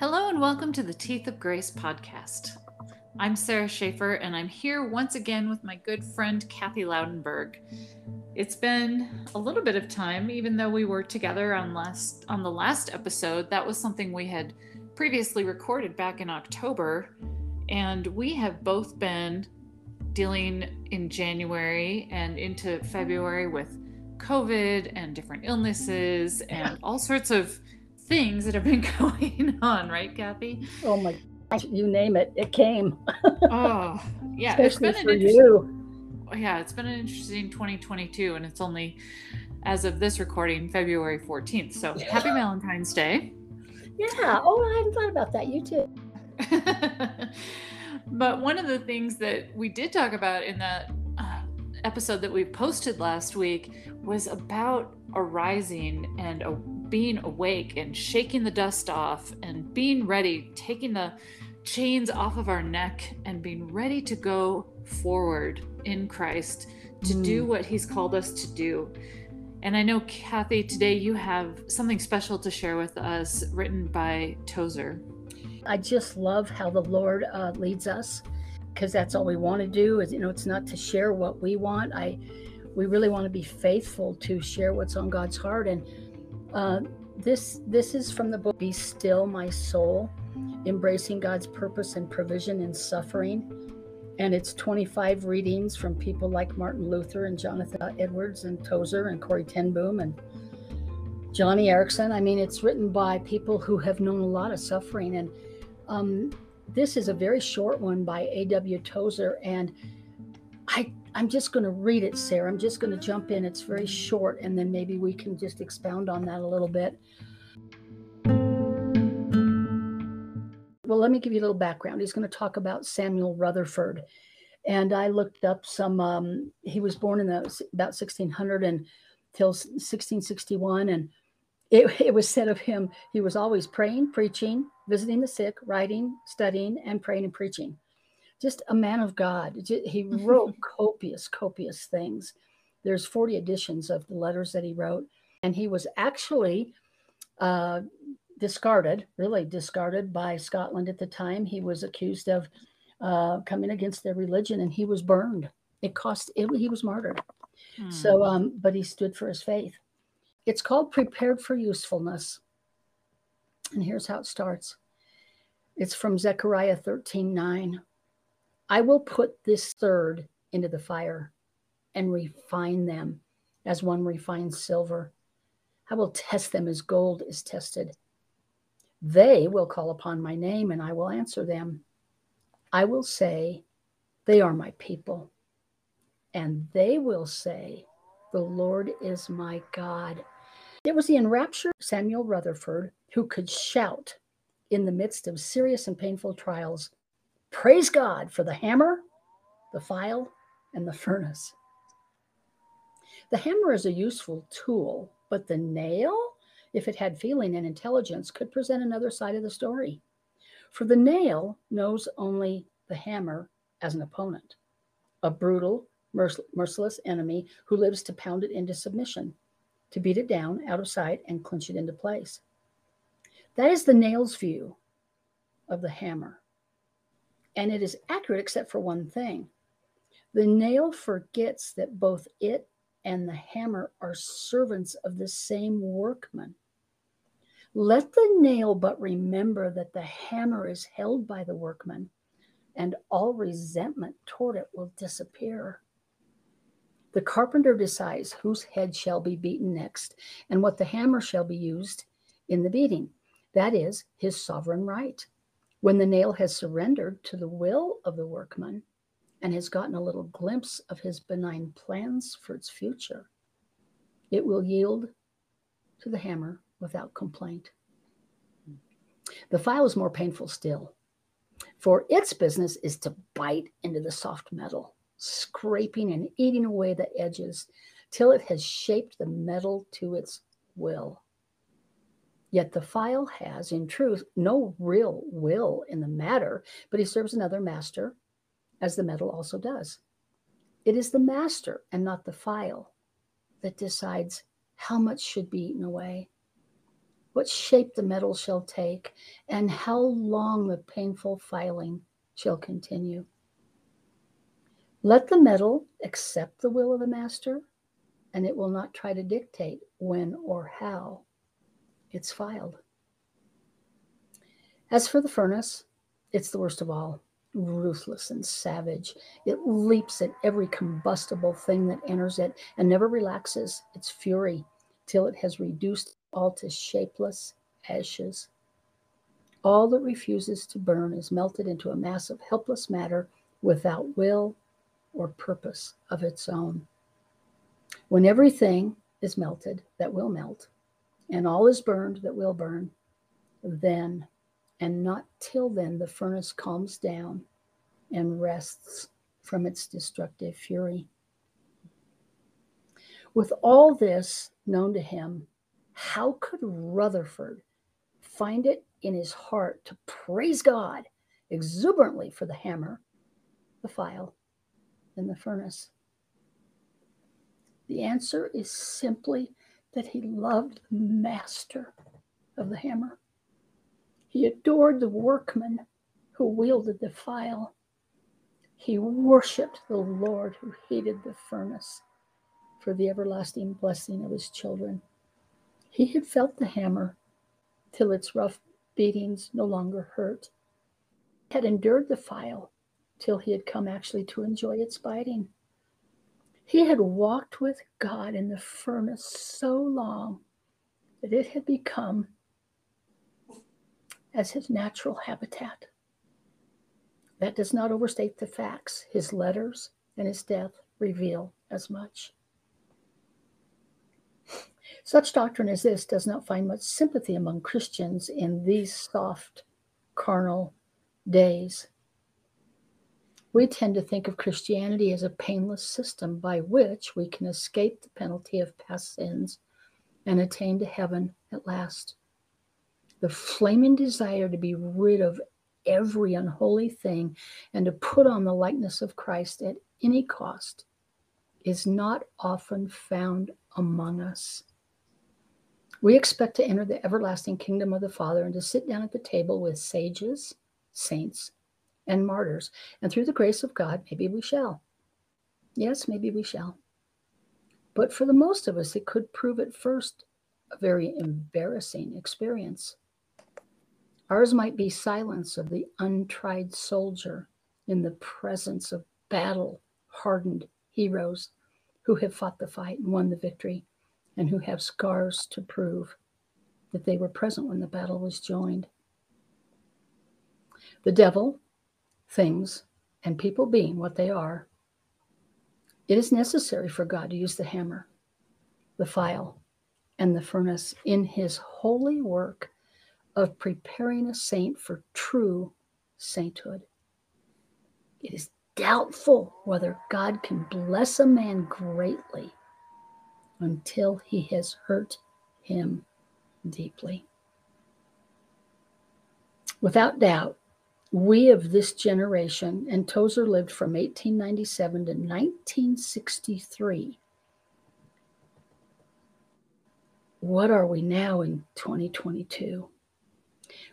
Hello and welcome to the Teeth of Grace podcast. I'm Sarah Schaefer and I'm here once again with my good friend Kathy Loudenberg. It's been a little bit of time, even though we were together on last on the last episode. That was something we had previously recorded back in October, and we have both been dealing in January and into February with COVID and different illnesses and all sorts of things that have been going on, right, Kathy? Oh my gosh, you name it, it came. oh, yeah. Especially it's been for an interesting, you. yeah, it's been an interesting 2022, and it's only as of this recording, February 14th. So happy Valentine's Day. Yeah. Oh, I hadn't thought about that. You too. but one of the things that we did talk about in that uh, episode that we posted last week was about arising and uh, being awake and shaking the dust off and being ready, taking the chains off of our neck and being ready to go forward in Christ to Mm. do what He's called us to do. And I know, Kathy, today you have something special to share with us written by Tozer. I just love how the Lord uh, leads us because that's all we want to do. Is you know, it's not to share what we want. I, we really want to be faithful to share what's on God's heart. And uh, this this is from the book "Be Still, My Soul," embracing God's purpose and provision in suffering. And it's 25 readings from people like Martin Luther and Jonathan Edwards and Tozer and Corrie ten Boom and Joni Eareckson. I mean, it's written by people who have known a lot of suffering. And um, this is a very short one by A.W. Tozer. And I, I'm just going to read it, Sarah. I'm just going to jump in. It's very short, and then maybe we can just expound on that a little bit. Well, let me give you a little background. He's going to talk about Samuel Rutherford. And I looked up some, um, he was born in the, about 1600 and till 1661. And it, it was said of him, he was always praying, preaching, visiting the sick, writing, studying, and praying and preaching. Just a man of God. He wrote copious, copious things. There's 40 editions of the letters that he wrote. And he was actually uh, discarded, really discarded by Scotland at the time. He was accused of uh, coming against their religion and he was burned. It cost, it, he was martyred. Hmm. So, um, but he stood for his faith. It's called Prepared for Usefulness. And here's how it starts it's from Zechariah 13 9. I will put this third into the fire and refine them as one refines silver. I will test them as gold is tested. They will call upon my name and I will answer them. I will say, They are my people. And they will say, The Lord is my God. It was the enraptured Samuel Rutherford who could shout in the midst of serious and painful trials, Praise God for the hammer, the file, and the furnace. The hammer is a useful tool, but the nail, if it had feeling and intelligence, could present another side of the story. For the nail knows only the hammer as an opponent, a brutal, merciless enemy who lives to pound it into submission, to beat it down out of sight and clinch it into place. That is the nail's view of the hammer. And it is accurate except for one thing. The nail forgets that both it and the hammer are servants of the same workman. Let the nail but remember that the hammer is held by the workman, and all resentment toward it will disappear. The carpenter decides whose head shall be beaten next, and what the hammer shall be used in the beating. That is his sovereign right. When the nail has surrendered to the will of the workman and has gotten a little glimpse of his benign plans for its future, it will yield to the hammer without complaint. The file is more painful still, for its business is to bite into the soft metal, scraping and eating away the edges till it has shaped the metal to its will. Yet the file has, in truth, no real will in the matter, but he serves another master, as the metal also does. It is the master and not the file that decides how much should be eaten away. what shape the metal shall take, and how long the painful filing shall continue. Let the metal accept the will of the master, and it will not try to dictate when or how it's filed. As for the furnace, it's the worst of all ruthless and savage. It leaps at every combustible thing that enters it and never relaxes its fury till it has reduced all to shapeless ashes. All that refuses to burn is melted into a mass of helpless matter without will or purpose of its own. When everything is melted that will melt, and all is burned that will burn, then and not till then the furnace calms down and rests from its destructive fury. With all this known to him, how could Rutherford find it in his heart to praise God exuberantly for the hammer, the file, and the furnace? The answer is simply that he loved the master of the hammer. He adored the workman who wielded the file. He worshiped the Lord who heated the furnace for the everlasting blessing of his children. He had felt the hammer till its rough beatings no longer hurt, had endured the file till he had come actually to enjoy its biting. He had walked with God in the furnace so long that it had become as his natural habitat. That does not overstate the facts. His letters and his death reveal as much. Such doctrine as this does not find much sympathy among Christians in these soft, carnal days. We tend to think of Christianity as a painless system by which we can escape the penalty of past sins and attain to heaven at last. The flaming desire to be rid of every unholy thing and to put on the likeness of Christ at any cost is not often found among us. We expect to enter the everlasting kingdom of the Father and to sit down at the table with sages, saints, and martyrs. And through the grace of God, maybe we shall. Yes, maybe we shall. But for the most of us, it could prove at first a very embarrassing experience. Ours might be silence of the untried soldier in the presence of battle hardened heroes who have fought the fight and won the victory and who have scars to prove that they were present when the battle was joined. The devil, things, and people being what they are, it is necessary for God to use the hammer, the file, and the furnace in his holy work of preparing a saint for true sainthood. It is doubtful whether God can bless a man greatly until he has hurt him deeply. Without doubt, we of this generation, and Tozer lived from 1897 to 1963. What are we now in 2022?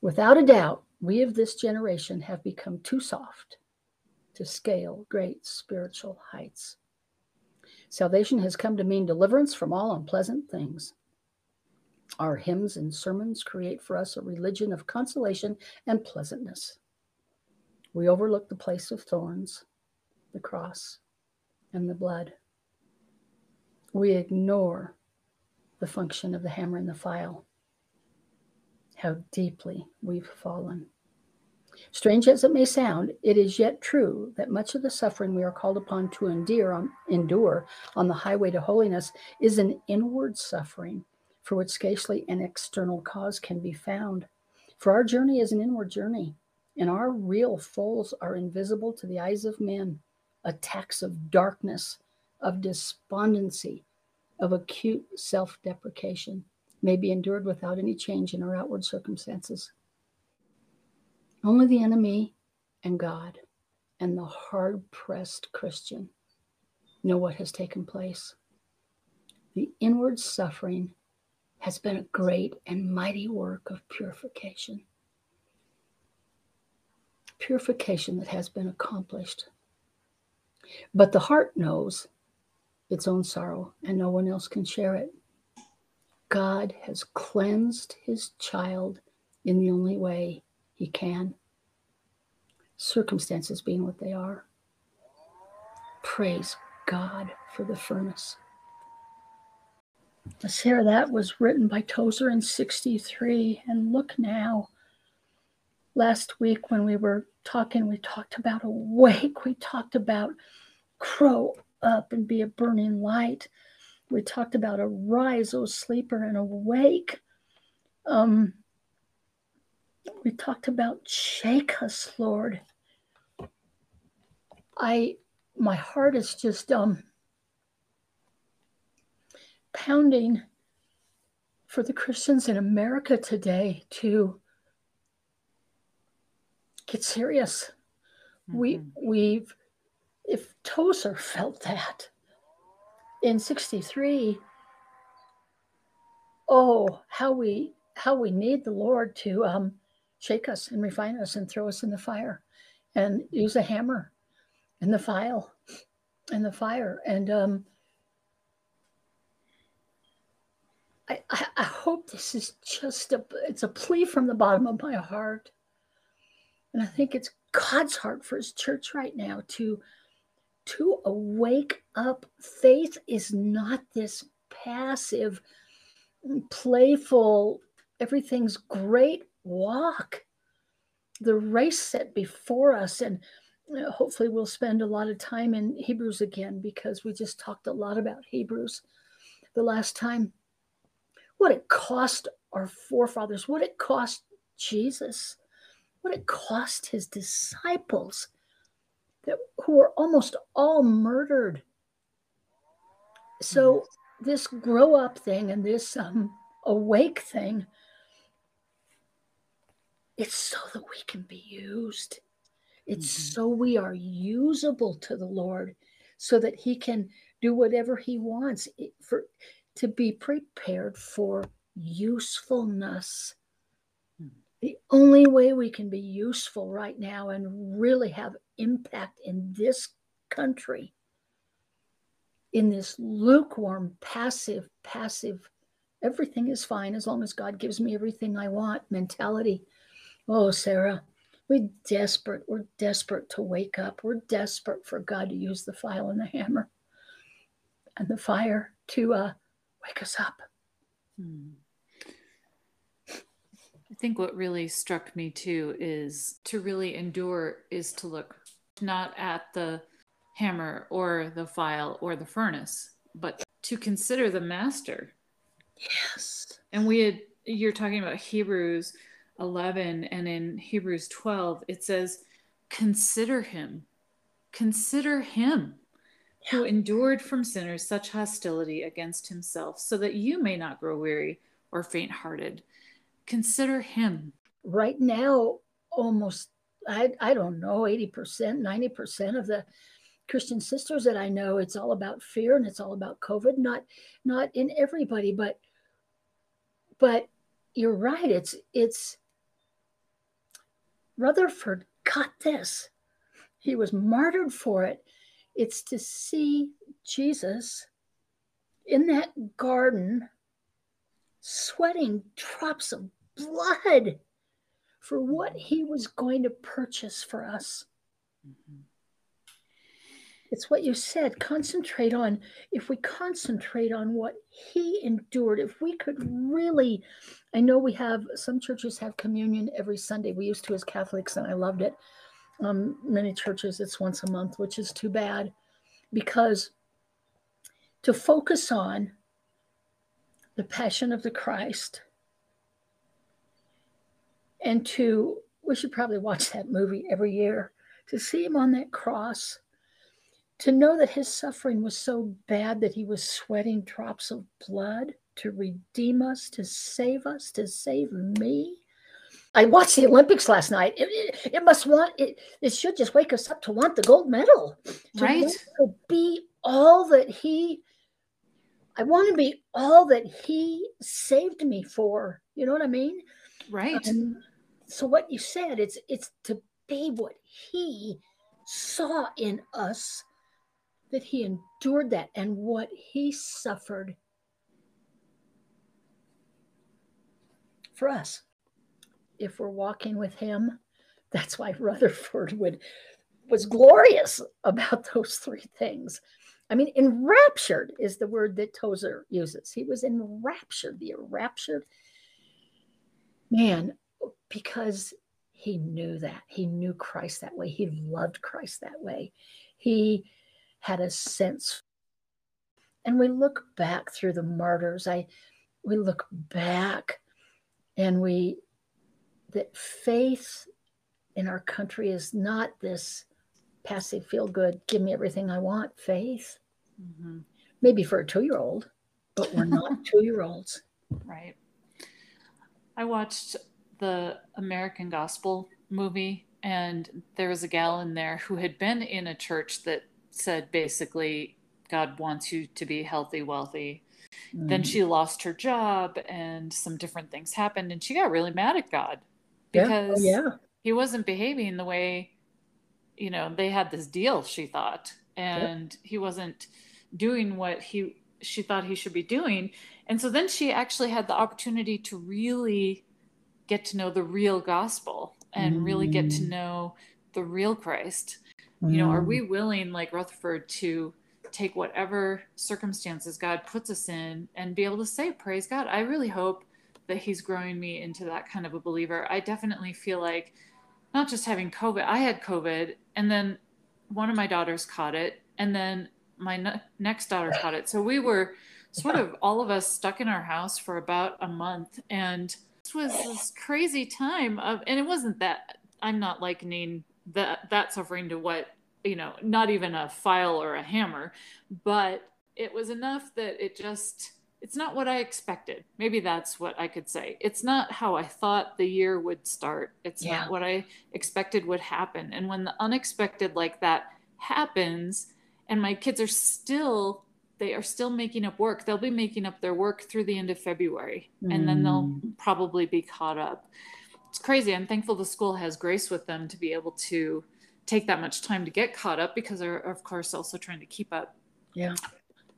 Without a doubt, we of this generation have become too soft to scale great spiritual heights. Salvation has come to mean deliverance from all unpleasant things. Our hymns and sermons create for us a religion of consolation and pleasantness. We overlook the place of thorns, the cross, and the blood. We ignore the function of the hammer and the file how deeply we've fallen. Strange as it may sound, it is yet true that much of the suffering we are called upon to endure on, endure on the highway to holiness is an inward suffering for which scarcely an external cause can be found. For our journey is an inward journey, and our real foes are invisible to the eyes of men. Attacks of darkness, of despondency, of acute self deprecation may be endured without any change in our outward circumstances. Only the enemy and God and the hard pressed Christian know what has taken place. The inward suffering has been a great and mighty work of purification. Purification that has been accomplished. But the heart knows its own sorrow, and no one else can share it. God has cleansed his child in the only way he can, circumstances being what they are. Praise God for the furnace. Sarah, that was written by Tozer in 63. And look now, last week when we were talking, we talked about awake, we talked about crow up and be a burning light. We talked about arise, O sleeper, and awake. Um, we talked about shake us, Lord. I my heart is just um pounding for the Christians in America today to get serious. Mm-hmm. We we've if Tozer felt that in 63 oh how we how we need the Lord to um, shake us and refine us and throw us in the fire and use a hammer and the file and the fire and um, I, I, hope this is just a it's a plea from the bottom of my heart. And I think it's God's heart for his church right now to to awake up. Faith is not this passive, playful, everything's great walk. The race set before us and hopefully we'll spend a lot of time in Hebrews again because we just talked a lot about Hebrews the last time what it cost our forefathers, what it cost Jesus, what it cost his disciples that who were almost all murdered. So this grow up thing and this um, awake thing, it's so that we can be used. It's mm-hmm. so we are usable to the Lord, so that He can do whatever He wants. For to be prepared for usefulness. The only way we can be useful right now and really have impact in this country, in this lukewarm, passive, passive, everything is fine as long as God gives me everything I want mentality. Oh, Sarah, we're desperate. We're desperate to wake up. We're desperate for God to use the file and the hammer and the fire to uh, wake us up. Hmm. I think what really struck me too is to really endure is to look not at the hammer or the file or the furnace, but to consider the master. Yes. And we had, you're talking about Hebrews 11, and in Hebrews 12, it says, Consider him. Consider him who endured from sinners such hostility against himself, so that you may not grow weary or faint hearted. Consider him. Right now, almost, I, I don't know, 80%, 90% of the Christian sisters that I know, it's all about fear and it's all about COVID. Not not in everybody, but but you're right. It's it's Rutherford got this. He was martyred for it. It's to see Jesus in that garden sweating drops of blood for what he was going to purchase for us. Mm-hmm. It's what you said. Concentrate on, if we concentrate on what he endured, if we could really, I know we have, some churches have communion every Sunday. We used to as Catholics, and I loved it. Um, many churches, it's once a month, which is too bad because to focus on the passion of the Christ and to, we should probably watch that movie every year to see him on that cross, to know that his suffering was so bad that he was sweating drops of blood to redeem us, to save us, to save me. I watched the Olympics last night. It, it, it, must want it. It should just wake us up to want the gold medal, right? To be all that he I want to be all that he saved me for. You know what I mean? Right. Um, so what you said, it's it's to be what he saw in us, that he endured that and what he suffered for us. If we're walking with him, that's why Rutherford would was glorious about those three things. I mean, enraptured is the word that Tozer uses. He was enraptured, the enraptured man, because he knew that. He knew Christ that way. He loved Christ that way. He had a sense. And we look back through the martyrs. I we look back and we that faith in our country is not this passive feel good, give me everything I want faith. Mm-hmm. Maybe for a two year old, but we're not two year olds. Right. I watched the American Gospel movie, and there was a gal in there who had been in a church that said basically, God wants you to be healthy, wealthy. Mm-hmm. Then she lost her job, and some different things happened, and she got really mad at God because yeah. Oh, yeah. he wasn't behaving the way you know they had this deal she thought and yep. he wasn't doing what he she thought he should be doing and so then she actually had the opportunity to really get to know the real gospel and mm. really get to mm. know the real christ mm. you know are we mm. willing like rutherford to take whatever circumstances god puts us in and be able to say praise god i really hope that he's growing me into that kind of a believer i definitely feel like not just having COVID, I had COVID, and then one of my daughters caught it, and then my ne- next daughter caught it. So we were sort of all of us stuck in our house for about a month, and this was this crazy time of, and it wasn't that I'm not likening that that suffering to what you know, not even a file or a hammer, but it was enough that it just it's not what I expected. Maybe that's what I could say. It's not how I thought the year would start. It's yeah. not what I expected would happen. And when the unexpected like that happens, and my kids are still they are still making up work. They'll be making up their work through the end of February, mm. and then they'll mm. probably be caught up. It's crazy. I'm thankful the school has grace with them to be able to take that much time to get caught up because they're of course also trying to keep up. Yeah.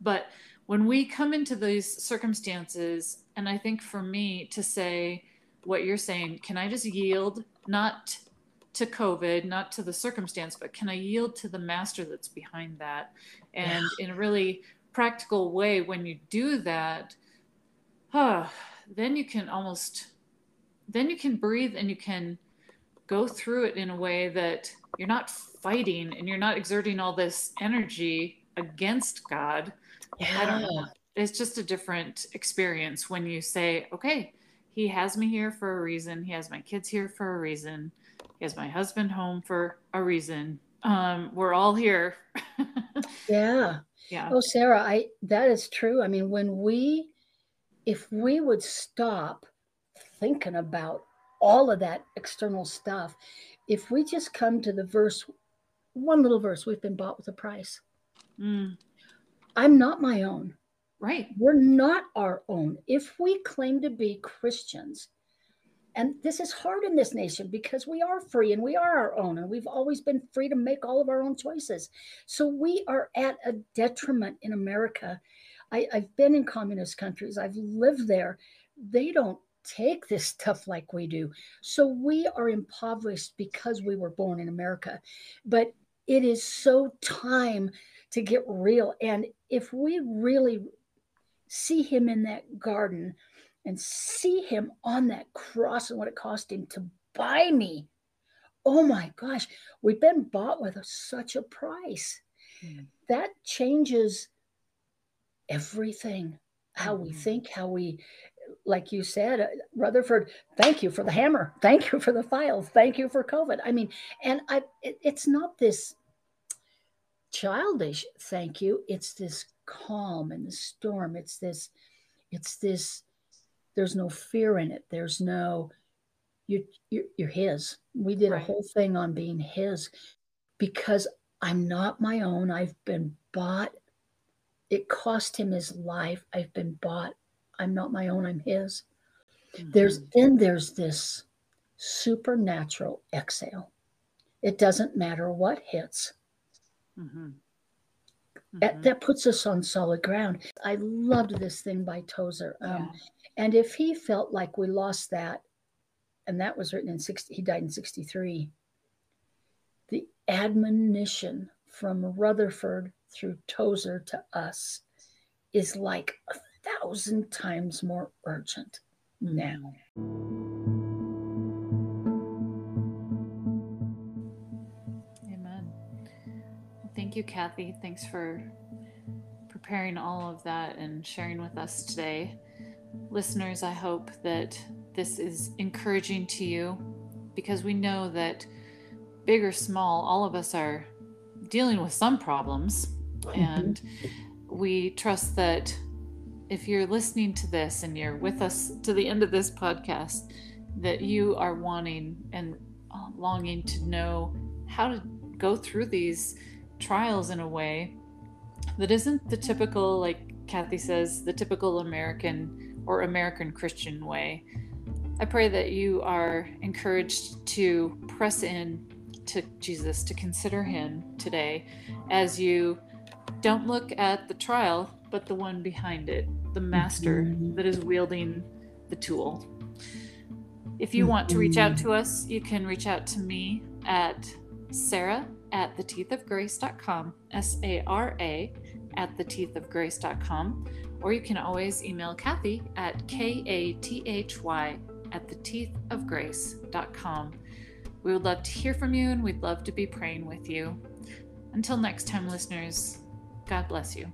But when we come into these circumstances, and I think for me to say what you're saying, can I just yield not to COVID, not to the circumstance, but can I yield to the master that's behind that? And yeah. in a really practical way, when you do that, huh, then you can almost, then you can breathe and you can go through it in a way that you're not fighting and you're not exerting all this energy against God yeah. I don't know. It's just a different experience when you say, okay, he has me here for a reason. He has my kids here for a reason. He has my husband home for a reason. Um, we're all here. yeah. Yeah. Oh, Sarah, I that is true. I mean, when we if we would stop thinking about all of that external stuff, if we just come to the verse, one little verse, we've been bought with a price. Mm. I'm not my own. Right. We're not our own. If we claim to be Christians, and this is hard in this nation because we are free and we are our own, and we've always been free to make all of our own choices. So we are at a detriment in America. I, I've been in communist countries, I've lived there. They don't take this stuff like we do. So we are impoverished because we were born in America. But it is so time to get real. And if we really see him in that garden and see him on that cross and what it cost him to buy me, oh my gosh, we've been bought with a, such a price. Mm. That changes everything how mm. we hmm. think, how we, like you said, uh, Rutherford, thank you for the hammer. Thank you for the files. Thank you for COVID. I mean, and I, it, it's not this childish thank you it's this calm in the storm it's this it's this there's no fear in it there's no you you're, you're his we did right. a whole thing on being his because i'm not my own i've been bought It cost him his life. I've been bought. I'm not my own, I'm his. Mm-hmm. There's then there's this supernatural exhale. It doesn't matter what hits. Mm-hmm. Mm-hmm. That, that, puts us on solid ground. I loved this thing by Tozer. Um, yeah. And if he felt like we lost that, and that was written in 60, he died in 63, the admonition from Rutherford through Tozer to us is like a thousand times more urgent now. Thank you, Kathy. Thanks for preparing all of that and sharing with us today. Listeners, I hope that this is encouraging to you because we know that big or small, all of us are dealing with some problems. Mm-hmm. And we trust that if you're listening to this and you're with us to the end of this podcast, that you are wanting and longing to know how to go through these trials in a way that isn't the typical, like Kathy says, the typical American or American Christian way. I pray that you are encouraged to press in to Jesus, to consider Him today as you don't look at the trial, but the one behind it, the master mm-hmm. that is wielding the tool. If you want to reach out to us, you can reach out to me at Sarah at theteethofgrace.com, S A R A at theteethofgrace.com, or you can always email Kathy at K A T H Y at theteethofgrace.com. We would love to hear from you and we'd love to be praying with you. Until next time, listeners, God bless you.